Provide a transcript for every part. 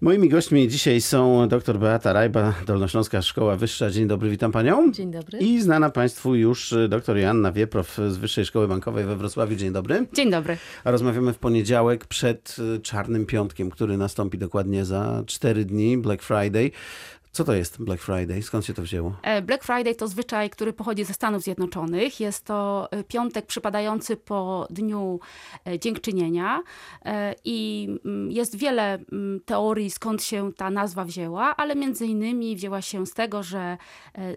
Moimi gośćmi dzisiaj są dr Beata Rajba, Dolnośląska Szkoła Wyższa. Dzień dobry, witam panią. Dzień dobry. I znana państwu już dr Joanna Wieprow z Wyższej Szkoły Bankowej we Wrocławiu. Dzień dobry. Dzień dobry. A rozmawiamy w poniedziałek przed Czarnym Piątkiem, który nastąpi dokładnie za cztery dni, Black Friday. Co to jest Black Friday? Skąd się to wzięło? E, Black Friday to zwyczaj, który pochodzi ze Stanów Zjednoczonych. Jest to e, piątek przypadający po dniu e, dziękczynienia i mm, jest wiele mm, teorii, skąd się ta nazwa wzięła, ale między innymi wzięła się z tego, że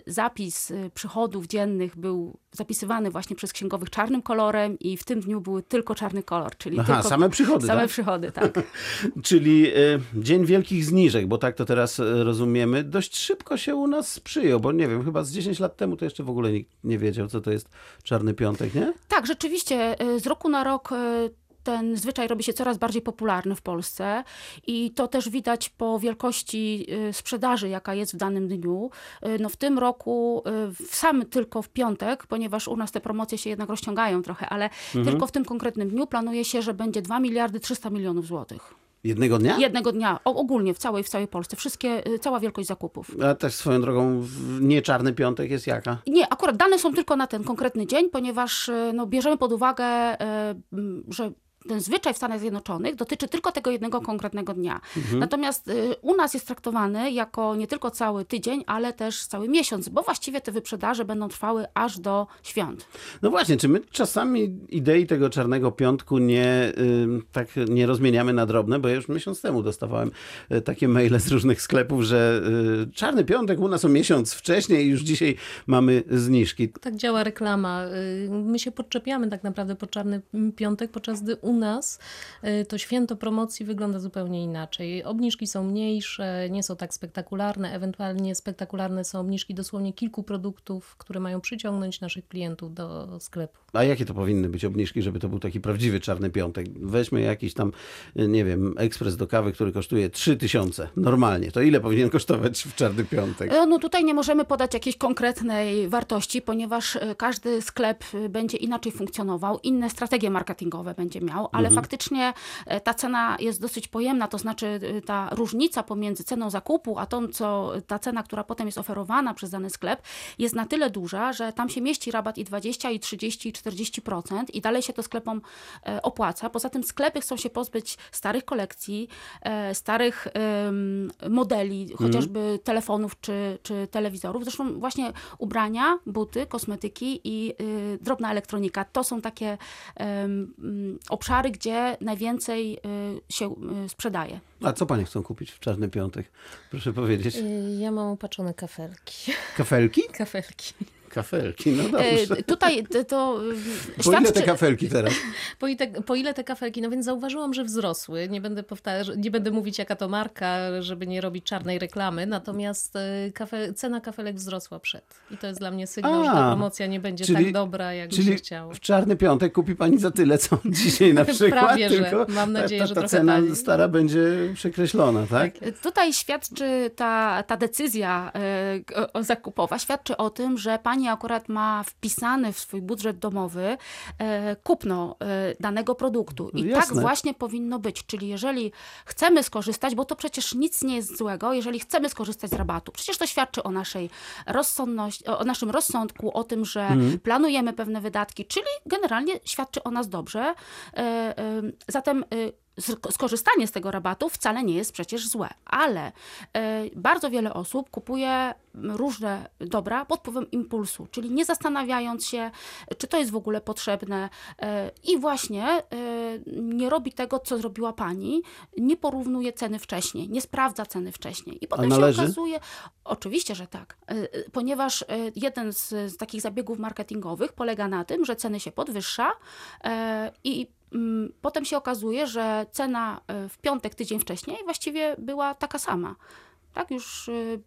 zapis przychodów dziennych był zapisywany właśnie przez księgowych czarnym kolorem i w tym dniu były tylko czarny kolor, czyli Aha, tylko same przychody, same tak? przychody, tak. Czyli Dzień Wielkich Zniżek, bo tak to teraz rozumiemy, dość szybko się u nas przyjął, bo nie wiem, chyba z 10 lat temu to jeszcze w ogóle nikt nie wiedział, co to jest Czarny Piątek, nie? Tak, rzeczywiście y, z roku na rok y, ten zwyczaj robi się coraz bardziej popularny w Polsce i to też widać po wielkości y, sprzedaży, jaka jest w danym dniu. No w tym roku, w sam tylko w piątek, ponieważ u nas te promocje się jednak rozciągają trochę, ale tylko w tym konkretnym dniu planuje się, że będzie 2 miliardy 300 milionów złotych. Jednego dnia? Jednego dnia, o, ogólnie w całej, w całej Polsce, wszystkie, y, cała wielkość zakupów. A też swoją drogą, w- nie Czarny Piątek jest jaka? Nie, akurat dane są tylko na ten konkretny dzień, ponieważ e, no, bierzemy pod uwagę, m, że ten zwyczaj w Stanach Zjednoczonych dotyczy tylko tego jednego konkretnego dnia. Natomiast e, u nas jest traktowany jako nie tylko cały tydzień, ale też cały miesiąc, bo właściwie te wyprzedaże będą trwały aż do świąt. No właśnie, czy my czasami idei tego Czarnego Piątku nie, tak nie rozmieniamy na drobne, bo ja już miesiąc temu dostawałem y, takie maile z różnych sklepów, że y, Czarny Piątek u nas o miesiąc wcześniej i już dzisiaj mamy zniżki. Tak działa reklama. Y, My się podczepiamy tak naprawdę po Czarny Piątek, podczas gdy u nas y, to święto promocji wygląda zupełnie inaczej. Obniżki są mniejsze, nie są tak spektakularne, ewentualnie spektakularne są obniżki dosłownie kilku produktów, które mają przyciągnąć naszych klientów do sklepu. A jakie to powinny być obniżki, żeby to był taki prawdziwy Czarny Piątek? Weźmy jakiś tam, y, nie wiem, ekspres do kawy, który kosztuje 3000 normalnie. To ile powinien kosztować w Czarny Piątek? E, No tutaj nie możemy podać jakiejś konkretnej wartości, ponieważ e, każdy sklep e, będzie inaczej funkcjonował, inne strategie marketingowe będzie miał, ale faktycznie e, ta cena jest dosyć pojemna, to znaczy e, ta różnica pomiędzy ceną zakupu, a tą, co ta cena, która potem jest oferowana przez dany sklep, jest na tyle duża, że tam się mieści rabat i 20, i 30, i 40% i dalej się to sklepom e, opłaca. Poza tym sklepy chcą się pozbyć starych kolekcji, e, starych modeli, chociażby telefonów czy, czy telewizorów. Zresztą właśnie ubrania, buty, kosmetyki i y, drobna elektronika. To są takie mm, obszary, gdzie najwięcej y, się y, sprzedaje. A co panie chcą kupić w Czarny Piątek? Proszę powiedzieć. Y, Ja mam opatrzone kafelki. Kafelki? Kafelki. Kafelki, no dobrze. E, tutaj to, y, Po ile te kafelki teraz? Po, ile te, po ile te kafelki? No więc zauważyłam, że wzrosły. Nie będę powtarzać, nie będę mówić jaka to marka, żeby nie robić czarnej reklamy. Natomiast y, kafe, cena kafelek wzrosła przed. I to jest dla mnie sygnał, że A, ta promocja nie będzie czyli- tak dobra, jak Czyli się chciało. w Czarny Piątek kupi pani za tyle, co dzisiaj na przykład, Prawie, że. tylko Mam nadzieję, ta, że ta trochę cena taniej. stara będzie przekreślona, tak? Tutaj świadczy ta, ta decyzja e, zakupowa, świadczy o tym, że pani akurat ma wpisany w swój budżet domowy e, kupno e, danego produktu. I tak jasne. właśnie powinno być. Czyli jeżeli chcemy skorzystać, bo to przecież nic nie jest złego, jeżeli chcemy skorzystać z rabatu, przecież to świadczy o naszej rozsądności, o naszym rozsądku, o tym, że Mhm. planujemy pewne wydatki, czyli generalnie świadczy o nas dobrze. E, Zatem sk- skorzystanie z tego rabatu wcale nie jest przecież złe, ale e, bardzo wiele osób kupuje różne dobra pod wpływem impulsu, czyli nie zastanawiając się, czy to jest w ogóle potrzebne e, i właśnie e, nie robi tego, co zrobiła pani, nie porównuje ceny wcześniej, nie sprawdza ceny wcześniej. I potem się okazuje, oczywiście, że tak, ponieważ jeden z, z takich zabiegów marketingowych polega na tym, że ceny się podwyższa i potem się okazuje, że cena e, w piątek, tydzień wcześniej właściwie była taka sama. Tak, już y,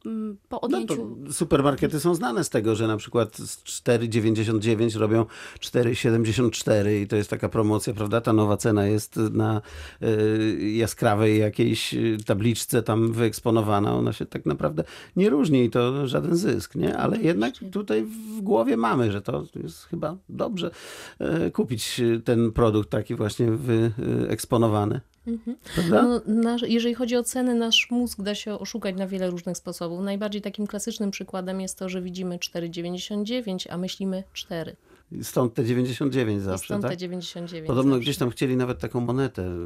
po No odjęciu. to supermarkety są znane z tego, że na przykład z 4,99 robią 4,74 i to jest taka promocja, prawda? Ta nowa cena jest na y, jaskrawej jakiejś y, tabliczce tam wyeksponowana. Ona się tak naprawdę nie różni i to żaden zysk, nie? Ale jednak tutaj w głowie mamy, że to jest chyba dobrze kupić ten produkt taki właśnie wyeksponowany. Prawda? No, nasz, jeżeli chodzi o ceny, nasz mózg da się oszukać na wiele różnych sposobów. Najbardziej takim klasycznym przykładem jest to, że widzimy 4,99, a myślimy 4. Stąd te 99 I zawsze, stąd tak? te 99. Podobno zawsze. gdzieś tam chcieli nawet taką monetę e,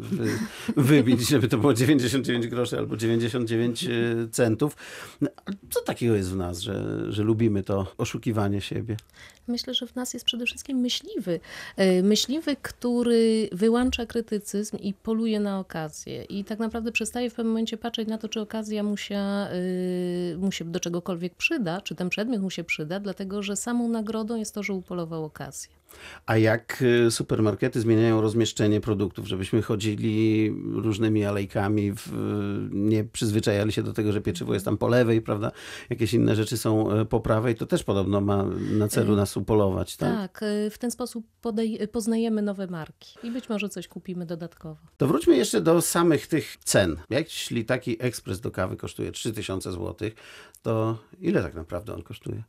wy, wybić, żeby to było 99 groszy albo 99 e, centów. No, co takiego jest w nas, że, że lubimy to oszukiwanie siebie? Myślę, że w nas jest przede wszystkim myśliwy. E, Myśliwy, który wyłącza krytycyzm i poluje na okazję. I tak naprawdę przestaje w pewnym momencie patrzeć na to, czy okazja mu się, mu się do czegokolwiek przyda, czy ten przedmiot mu się przyda, dlatego że samą nagrodą jest to, że upolował okazję. A jak e, supermarkety zmieniają rozmieszczenie produktów, żebyśmy chodzili różnymi alejkami, w, nie przyzwyczajali się do tego, że pieczywo jest tam po lewej, prawda? Jakieś inne rzeczy są e, po prawej, to też podobno ma na celu nas upolować, tak? Tak, y, w ten sposób poznajemy nowe marki i być może coś kupimy dodatkowo. To wróćmy jeszcze do samych tych cen. Jeśli taki ekspres do kawy kosztuje 3000 zł, to ile tak naprawdę on kosztuje?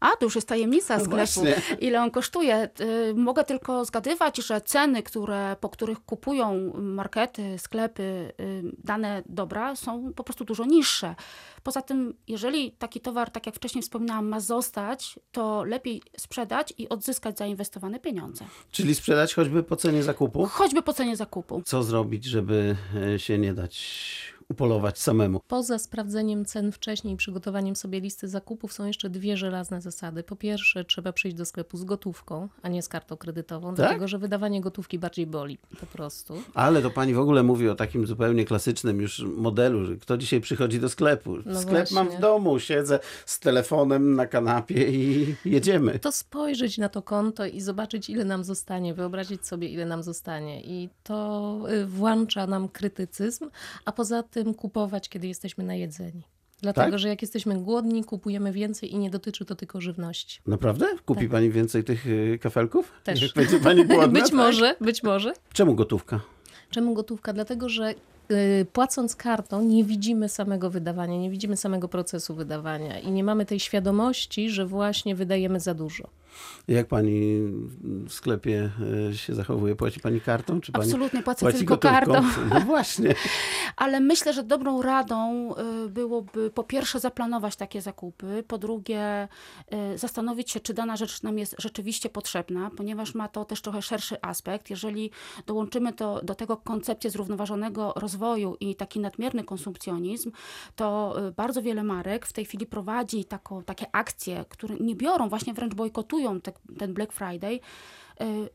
A, to już jest tajemnica No sklepu, właśnie. ile on kosztuje. Y, Mogę tylko zgadywać, że ceny, które, po których kupują markety, sklepy y, dane dobra są po prostu dużo niższe. Poza tym, jeżeli taki towar, tak jak wcześniej wspominałam, ma zostać, to lepiej sprzedać i odzyskać zainwestowane pieniądze. Czyli sprzedać choćby po cenie zakupu? Choćby po cenie zakupu. Co zrobić, żeby e, się nie dać upolować samemu? Poza sprawdzeniem cen wcześniej i przygotowaniem sobie listy zakupów są jeszcze dwie żelazne zasady. Po pierwsze, trzeba przyjść do sklepu z gotówką, a nie z kartą kredytową, dlatego że wydawanie gotówki bardziej boli po prostu. Ale to pani w ogóle mówi o takim zupełnie klasycznym już modelu, że kto dzisiaj przychodzi do sklepu? No Sklep mam w właśnie. domu, siedzę z telefonem na kanapie i jedziemy. To spojrzeć na to konto i zobaczyć, ile nam zostanie, wyobrazić sobie, ile nam zostanie. I to y, włącza nam krytycyzm, a poza tym kupować, kiedy jesteśmy najedzeni. Dlatego, Tak? że jak jesteśmy głodni, kupujemy więcej i nie dotyczy to tylko żywności. Naprawdę? Kupi pani więcej tych y, kafelków? Też. Jak będzie pani głodna? być tak? może, być może. Czemu gotówka? Czemu gotówka? Dlatego, że y, płacąc kartą nie widzimy samego wydawania, nie widzimy samego procesu wydawania i nie mamy tej świadomości, że właśnie wydajemy za dużo. Jak pani w sklepie y, się zachowuje? Płaci pani kartą? Czy pani Absolutnie płacę płaci tylko gotówką? kartą. No właśnie. Ale myślę, że dobrą radą y, byłoby po pierwsze zaplanować takie zakupy, po drugie y, zastanowić się, czy dana rzecz nam jest rzeczywiście potrzebna, ponieważ ma to też trochę szerszy aspekt. Jeżeli dołączymy to, do tego koncepcję zrównoważonego rozwoju i taki nadmierny konsumpcjonizm, to bardzo wiele marek w tej chwili prowadzi taką, takie akcje, które nie biorą, właśnie wręcz bojkotują te, ten Black Friday,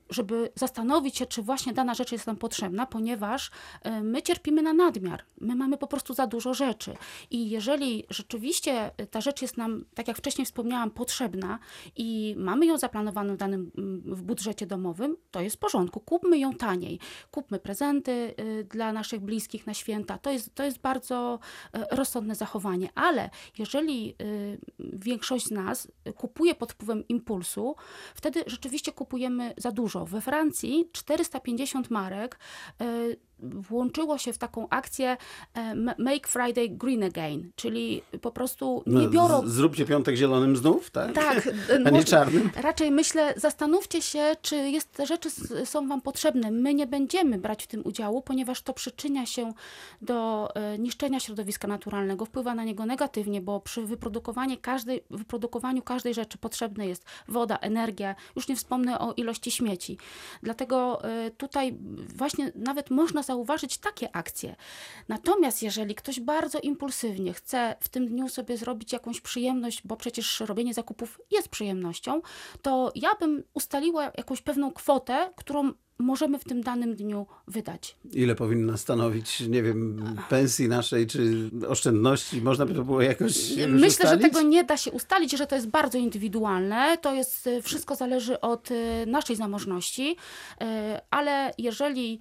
żeby zastanowić się, czy właśnie dana rzecz jest nam potrzebna, ponieważ y, my cierpimy na nadmiar. My mamy po prostu za dużo rzeczy. I jeżeli rzeczywiście y, ta rzecz jest nam, tak jak wcześniej wspomniałam, potrzebna i mamy ją zaplanowaną w danym mm, w budżecie domowym, to jest w porządku. Kupmy ją taniej. Kupmy prezenty y, dla naszych bliskich na święta. To jest, to jest bardzo y, rozsądne zachowanie. Ale jeżeli y, większość z nas y, kupuje pod wpływem impulsu, wtedy rzeczywiście kupujemy za dużo. We Francji 450 marek y, włączyło się w taką akcję e, Ma- Make Friday Green Again, czyli po prostu nie No, biorą... z- Zróbcie piątek zielonym znów, tak? Tak, A nie czarnym? Raczej myślę, zastanówcie się, czy jest, te rzeczy są Wam potrzebne. My nie będziemy brać w tym udziału, ponieważ to przyczynia się do e, niszczenia środowiska naturalnego, wpływa na niego negatywnie, bo przy wyprodukowaniu każdej, wyprodukowaniu każdej rzeczy potrzebna jest woda, energia, już nie wspomnę o ilości śmieci. Dlatego e, tutaj właśnie nawet można zauważyć takie akcje. Natomiast jeżeli ktoś bardzo impulsywnie chce w tym dniu sobie zrobić jakąś przyjemność, bo przecież robienie zakupów jest przyjemnością, to ja bym ustaliła jakąś pewną kwotę, którą możemy w tym danym dniu wydać. Ile powinna stanowić, nie wiem, pensji naszej, czy oszczędności? Można by to było jakoś, Myślę, że ustalić? tego nie da się ustalić, że to jest bardzo indywidualne. To jest, y, wszystko zależy od y, naszej zamożności, y, ale jeżeli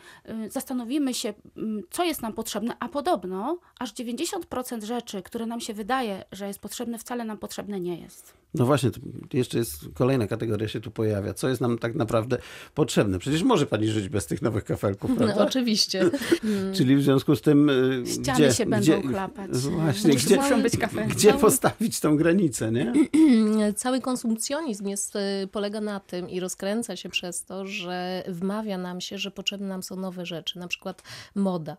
zastanowimy się, co jest nam potrzebne, a podobno aż 90% rzeczy, które nam się wydaje, że jest potrzebne, wcale nam potrzebne nie jest. No właśnie, jeszcze jest kolejna kategoria się tu pojawia. Co jest nam tak naprawdę potrzebne? Przecież może pani żyć bez tych nowych kafelków, No, prawda? oczywiście. Czyli w związku z tym, y, Ściany gdzie, się będą gdzie, klapać. Właśnie, Muszą gdzie, być kafe. gdzie postawić tą granicę, nie? Cały konsumpcjonizm jest, y, polega na tym i rozkręca się przez to, że wmawia nam się, że potrzebne nam są nowe rzeczy, na przykład moda.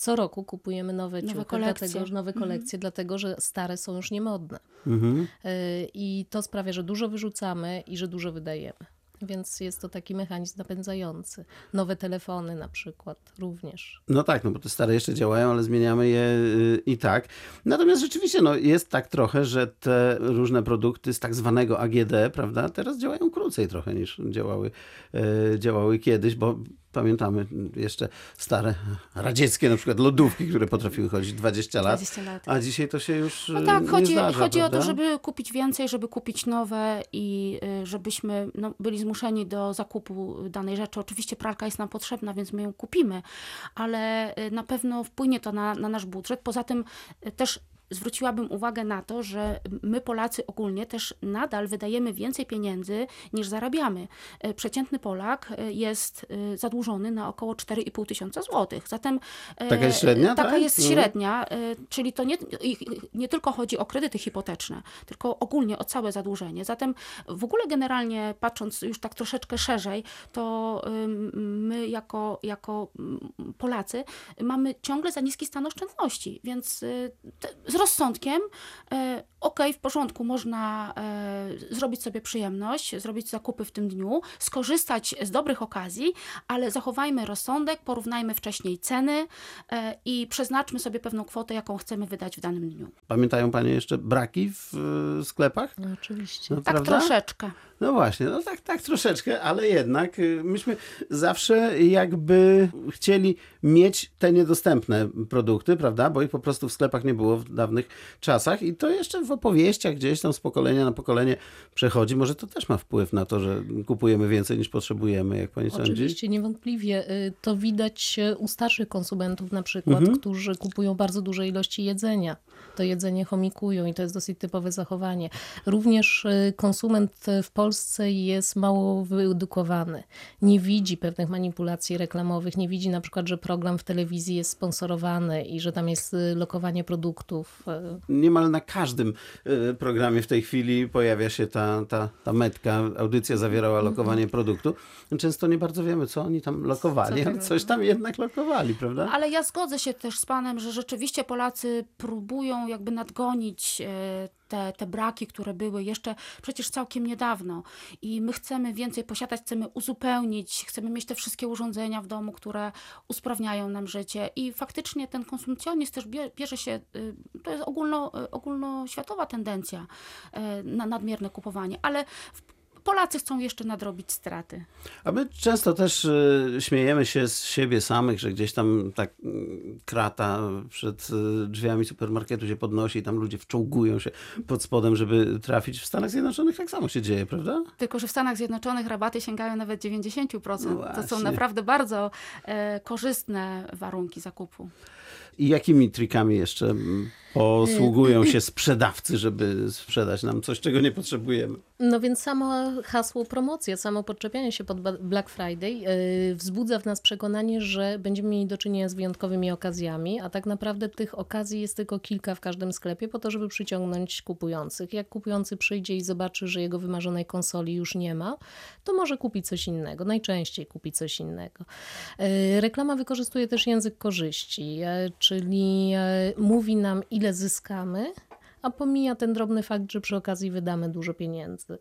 Co roku kupujemy nowe, Nowe ciuchy, kolekcje. dlatego, że nowe kolekcje, dlatego że stare są już niemodne. Mhm. Y, I to sprawia, że dużo wyrzucamy i że dużo wydajemy. Więc jest to taki mechanizm napędzający. Nowe telefony na przykład również. No tak, no bo te stare jeszcze działają, ale zmieniamy je y, i tak. Natomiast rzeczywiście no, jest tak trochę, że te różne produkty z tak zwanego AGD, prawda, teraz działają krócej trochę niż działały, y, działały kiedyś, bo pamiętamy jeszcze stare radzieckie na przykład lodówki, które potrafiły chodzić 20 lat, 20 lat. a dzisiaj to się już No y, tak, nie chodzi, zdarza, chodzi o to, żeby kupić więcej, żeby kupić nowe i y, żebyśmy no, byli zmuszeni do zakupu danej rzeczy. Oczywiście pralka jest nam potrzebna, więc my ją kupimy, ale y, na pewno wpłynie to na, na nasz budżet. Poza tym y, też zwróciłabym uwagę na to, że my Polacy ogólnie też nadal wydajemy więcej pieniędzy niż zarabiamy. Y, Przeciętny Polak y, jest y, zadłużony na około 4,5 tysiąca złotych. Zatem Taka jest średnia, Taka tak? jest Mhm. średnia, czyli to nie, nie tylko chodzi o kredyty hipoteczne, tylko ogólnie o całe zadłużenie. Zatem w ogóle generalnie patrząc już tak troszeczkę szerzej, to my jako, jako mm, Polacy mamy ciągle za niski stan oszczędności, więc te, rozsądkiem y, okej, w porządku, można y, zrobić sobie przyjemność, zrobić zakupy w tym dniu, skorzystać z dobrych okazji, ale zachowajmy rozsądek, porównajmy wcześniej ceny y, i przeznaczmy sobie pewną kwotę, jaką chcemy wydać w danym dniu. Pamiętają panie jeszcze braki w sklepach? No, oczywiście. No, Tak prawda? troszeczkę. No właśnie, no tak, tak troszeczkę, ale jednak y, myśmy zawsze jakby chcieli mieć te niedostępne produkty, prawda? Bo ich po prostu w sklepach nie było w dawnych czasach i to jeszcze w opowieściach gdzieś tam z pokolenia na pokolenie przechodzi. Może to też ma wpływ na to, że kupujemy więcej niż potrzebujemy, jak pani sądzi? Oczywiście, niewątpliwie. Y, To widać u starszych konsumentów na przykład, którzy kupują bardzo duże ilości jedzenia. To jedzenie chomikują i to jest dosyć typowe zachowanie. Również y, konsument w Polsce jest mało wyedukowany. Nie widzi pewnych manipulacji reklamowych, nie widzi na przykład, że program w telewizji jest sponsorowany i że tam jest y, lokowanie produktów. y, Niemal na każdym y, programie w tej chwili pojawia się ta, ta, ta metka. Audycja zawierała lokowanie produktu. Często nie bardzo wiemy, co oni tam lokowali, ale coś tam jednak lokowali, prawda? Ale ja zgodzę się też z panem, że rzeczywiście Polacy próbują jakby nadgonić te, te braki, które były jeszcze przecież całkiem niedawno. I my chcemy więcej posiadać, chcemy uzupełnić, chcemy mieć te wszystkie urządzenia w domu, które usprawniają nam życie. I faktycznie ten konsumpcjonizm też bie- bierze się, y, to jest ogólno, y, ogólnoświatowa tendencja y, na nadmierne kupowanie, ale w- Polacy chcą jeszcze nadrobić straty. A my często też y, śmiejemy się z siebie samych, że gdzieś tam tak mm, krata przed y, drzwiami supermarketu się podnosi i tam ludzie wczołgują się pod spodem, żeby trafić. W Stanach Zjednoczonych tak samo się dzieje, prawda? Tylko, że w Stanach Zjednoczonych rabaty sięgają nawet 90%. No to są właśnie. naprawdę bardzo e, korzystne warunki zakupu. I jakimi trikami jeszcze mm, posługują się sprzedawcy, żeby sprzedać nam coś, czego nie potrzebujemy? No więc samo hasło promocja, samo podczepianie się pod Black Friday yy, wzbudza w nas przekonanie, że będziemy mieli do czynienia z wyjątkowymi okazjami, a tak naprawdę tych okazji jest tylko kilka w każdym sklepie po to, żeby przyciągnąć kupujących. Jak kupujący przyjdzie i zobaczy, że jego wymarzonej konsoli już nie ma, to może kupić coś innego, najczęściej kupi coś innego. Yy, Reklama wykorzystuje też język korzyści, yy, czyli yy, mówi nam ile zyskamy, a pomija ten drobny fakt, że przy okazji wydamy dużo pieniędzy.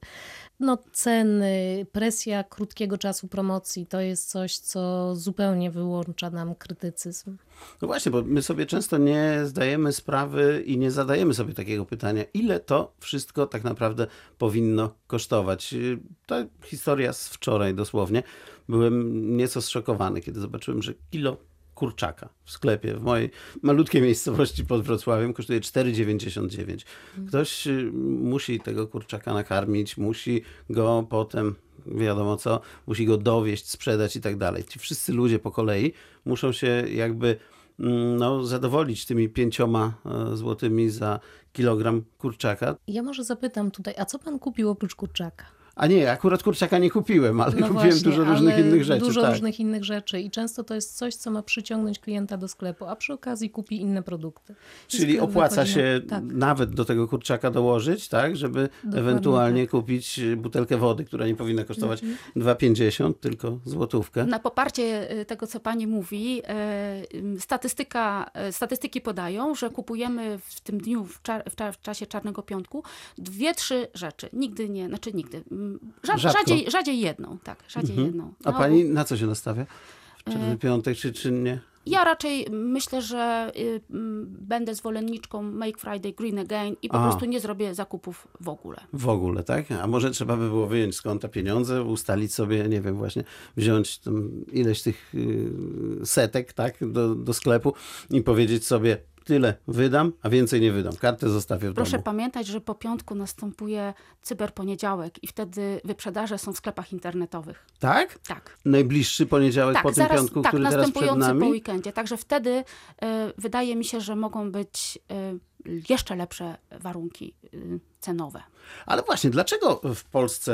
No, ceny, presja krótkiego czasu promocji to jest coś, co zupełnie wyłącza nam krytycyzm. No właśnie, bo my sobie często nie zdajemy sprawy i nie zadajemy sobie takiego pytania, ile to wszystko tak naprawdę powinno kosztować. Ta historia z wczoraj dosłownie. Byłem nieco zszokowany, kiedy zobaczyłem, że kilo kurczaka w sklepie w mojej malutkiej miejscowości pod Wrocławiem kosztuje 4,99. Ktoś y, musi tego kurczaka nakarmić, musi go potem, wiadomo co, musi go dowieść, sprzedać i tak dalej. Ci wszyscy ludzie po kolei muszą się jakby mm, no, zadowolić tymi pięcioma e, złotymi za kilogram kurczaka. Ja może zapytam tutaj, a co pan kupił oprócz kurczaka? A nie, akurat kurczaka nie kupiłem, ale No kupiłem właśnie, dużo różnych innych rzeczy. Dużo tak. różnych innych rzeczy i często to jest coś, co ma przyciągnąć klienta do sklepu, a przy okazji kupi inne produkty. I Czyli opłaca wychodzi się Tak. nawet do tego kurczaka dołożyć, tak, żeby ewentualnie kupić butelkę wody, która nie powinna kosztować Mhm. 2,50, tylko złotówkę. Na poparcie y, tego, co pani mówi, ym, statystyka, e, statystyki podają, że kupujemy w tym dniu, w, czar, w, cza- w czasie Czarnego Piątku, dwie, trzy rzeczy. Nigdy nie, znaczy nigdy. Rza, Rzadko. rzadziej, rzadziej jedną, tak, rzadziej jedną. A No, pani na co się nastawia? W E, Piątek czy, czy nie? Ja raczej myślę, że y, będę zwolenniczką Make Friday Green Again i po A. prostu nie zrobię zakupów w ogóle. W ogóle, tak? A może trzeba by było wyjąć z konta pieniądze, ustalić sobie, nie wiem, właśnie wziąć ileś tych yy, setek, tak, do, do sklepu i powiedzieć sobie, tyle wydam, a więcej nie wydam. Kartę zostawię w Proszę domu. pamiętać, że po piątku następuje cyberponiedziałek i wtedy wyprzedaże są w sklepach internetowych. Tak? Tak. Najbliższy poniedziałek Tak, po tym zaraz, piątku, tak, który teraz przed następujący nami? po weekendzie. Także wtedy y, wydaje mi się, że mogą być y, jeszcze lepsze warunki y, cenowe. Ale właśnie, dlaczego w Polsce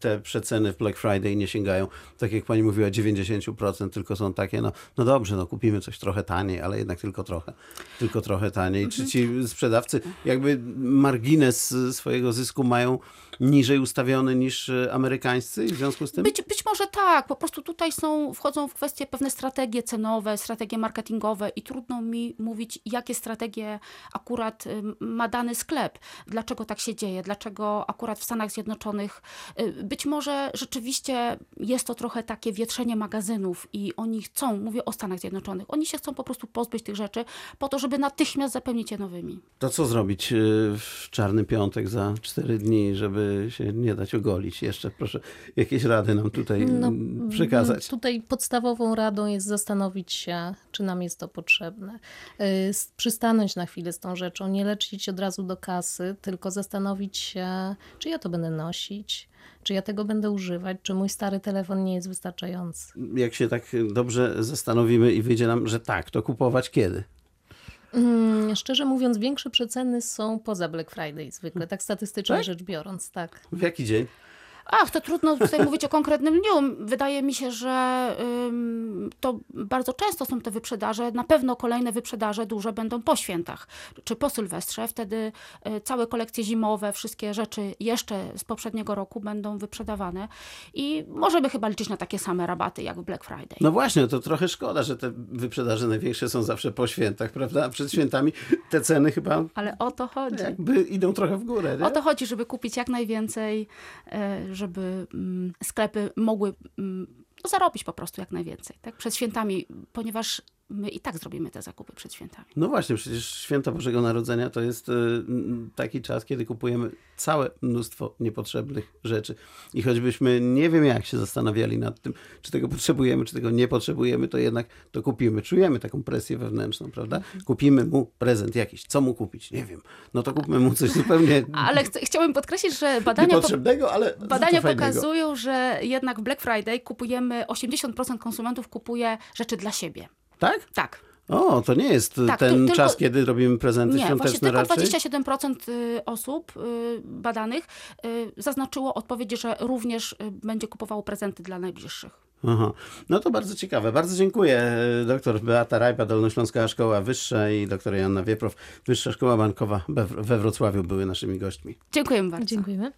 te przeceny w Black Friday nie sięgają, tak jak pani mówiła, 90%, tylko są takie, no, no dobrze, no kupimy coś trochę taniej, ale jednak tylko trochę, tylko trochę taniej. Czy ci sprzedawcy jakby margines swojego zysku mają niżej ustawiony niż e, amerykańscy w związku z tym? Być, być może tak, po prostu tutaj są, wchodzą w kwestie pewne strategie cenowe, strategie marketingowe i trudno mi mówić, jakie strategie akurat y, ma dany sklep. Dlaczego tak się dzieje, dlaczego akurat w Stanach Zjednoczonych y, być może rzeczywiście jest to trochę takie wietrzenie magazynów i oni chcą, mówię o Stanach Zjednoczonych, oni się chcą po prostu pozbyć tych rzeczy po to, żeby natychmiast zapełnić je nowymi. To co zrobić e, w Czarny Piątek za 4 dni, żeby się nie dać ogolić? Jeszcze proszę jakieś rady nam tutaj No, przekazać. Tutaj podstawową radą jest zastanowić się, czy nam jest to potrzebne. Y, Przystanąć na chwilę z tą rzeczą, nie lecieć od razu do kasy, tylko zastanowić się, czy ja to będę nosić, czy ja tego będę używać, czy mój stary telefon nie jest wystarczający. jak się tak dobrze zastanowimy i wyjdzie nam, że tak, to kupować kiedy? Mm, Szczerze mówiąc, większe przeceny są poza Black Friday zwykle, tak statystycznie Tak? rzecz biorąc, tak. W jaki dzień? Ach, to trudno tutaj mówić o konkretnym dniu. Wydaje mi się, że ym, to bardzo często są te wyprzedaże. Na pewno kolejne wyprzedaże duże będą po świętach, czy po Sylwestrze. Wtedy y, całe kolekcje zimowe, wszystkie rzeczy jeszcze z poprzedniego roku będą wyprzedawane i możemy chyba liczyć na takie same rabaty jak w Black Friday. No właśnie, to trochę szkoda, że te wyprzedaże największe są zawsze po świętach, prawda? A przed świętami te ceny chyba Ale o to chodzi. jakby idą trochę w górę, nie? O to chodzi, żeby kupić jak najwięcej, e, żeby mm, sklepy mogły mm, no, zarobić po prostu jak najwięcej, tak? Przed świętami, ponieważ my i tak zrobimy te zakupy przed świętami. No właśnie, przecież święto Bożego Narodzenia to jest y, taki czas, kiedy kupujemy całe mnóstwo niepotrzebnych rzeczy. I choćbyśmy nie wiem jak się zastanawiali nad tym, czy tego potrzebujemy, czy tego nie potrzebujemy, to jednak to kupimy. Czujemy taką presję wewnętrzną, prawda? Kupimy mu prezent jakiś. Co mu kupić? Nie wiem. No to kupmy mu coś zupełnie Ale chcę, chciałabym podkreślić, że badania, po, niepotrzebnego, ale badania pokazują, że jednak w Black Friday kupujemy, 80% konsumentów kupuje rzeczy dla siebie. Tak? Tak. O, to nie jest Tak, ten ty- tylko- czas, kiedy robimy prezenty Nie, właśnie świąteczne tylko raczej? 27% y, osób y, badanych y, zaznaczyło odpowiedź, że również będzie kupowało prezenty dla najbliższych. Aha. No to bardzo ciekawe. Bardzo dziękuję. Doktor Beata Rajpa, Dolnośląska Szkoła Wyższa i doktor Joanna Wieprow, Wyższa Szkoła Bankowa we- we Wrocławiu były naszymi gośćmi. Dziękujemy bardzo. Dziękujemy.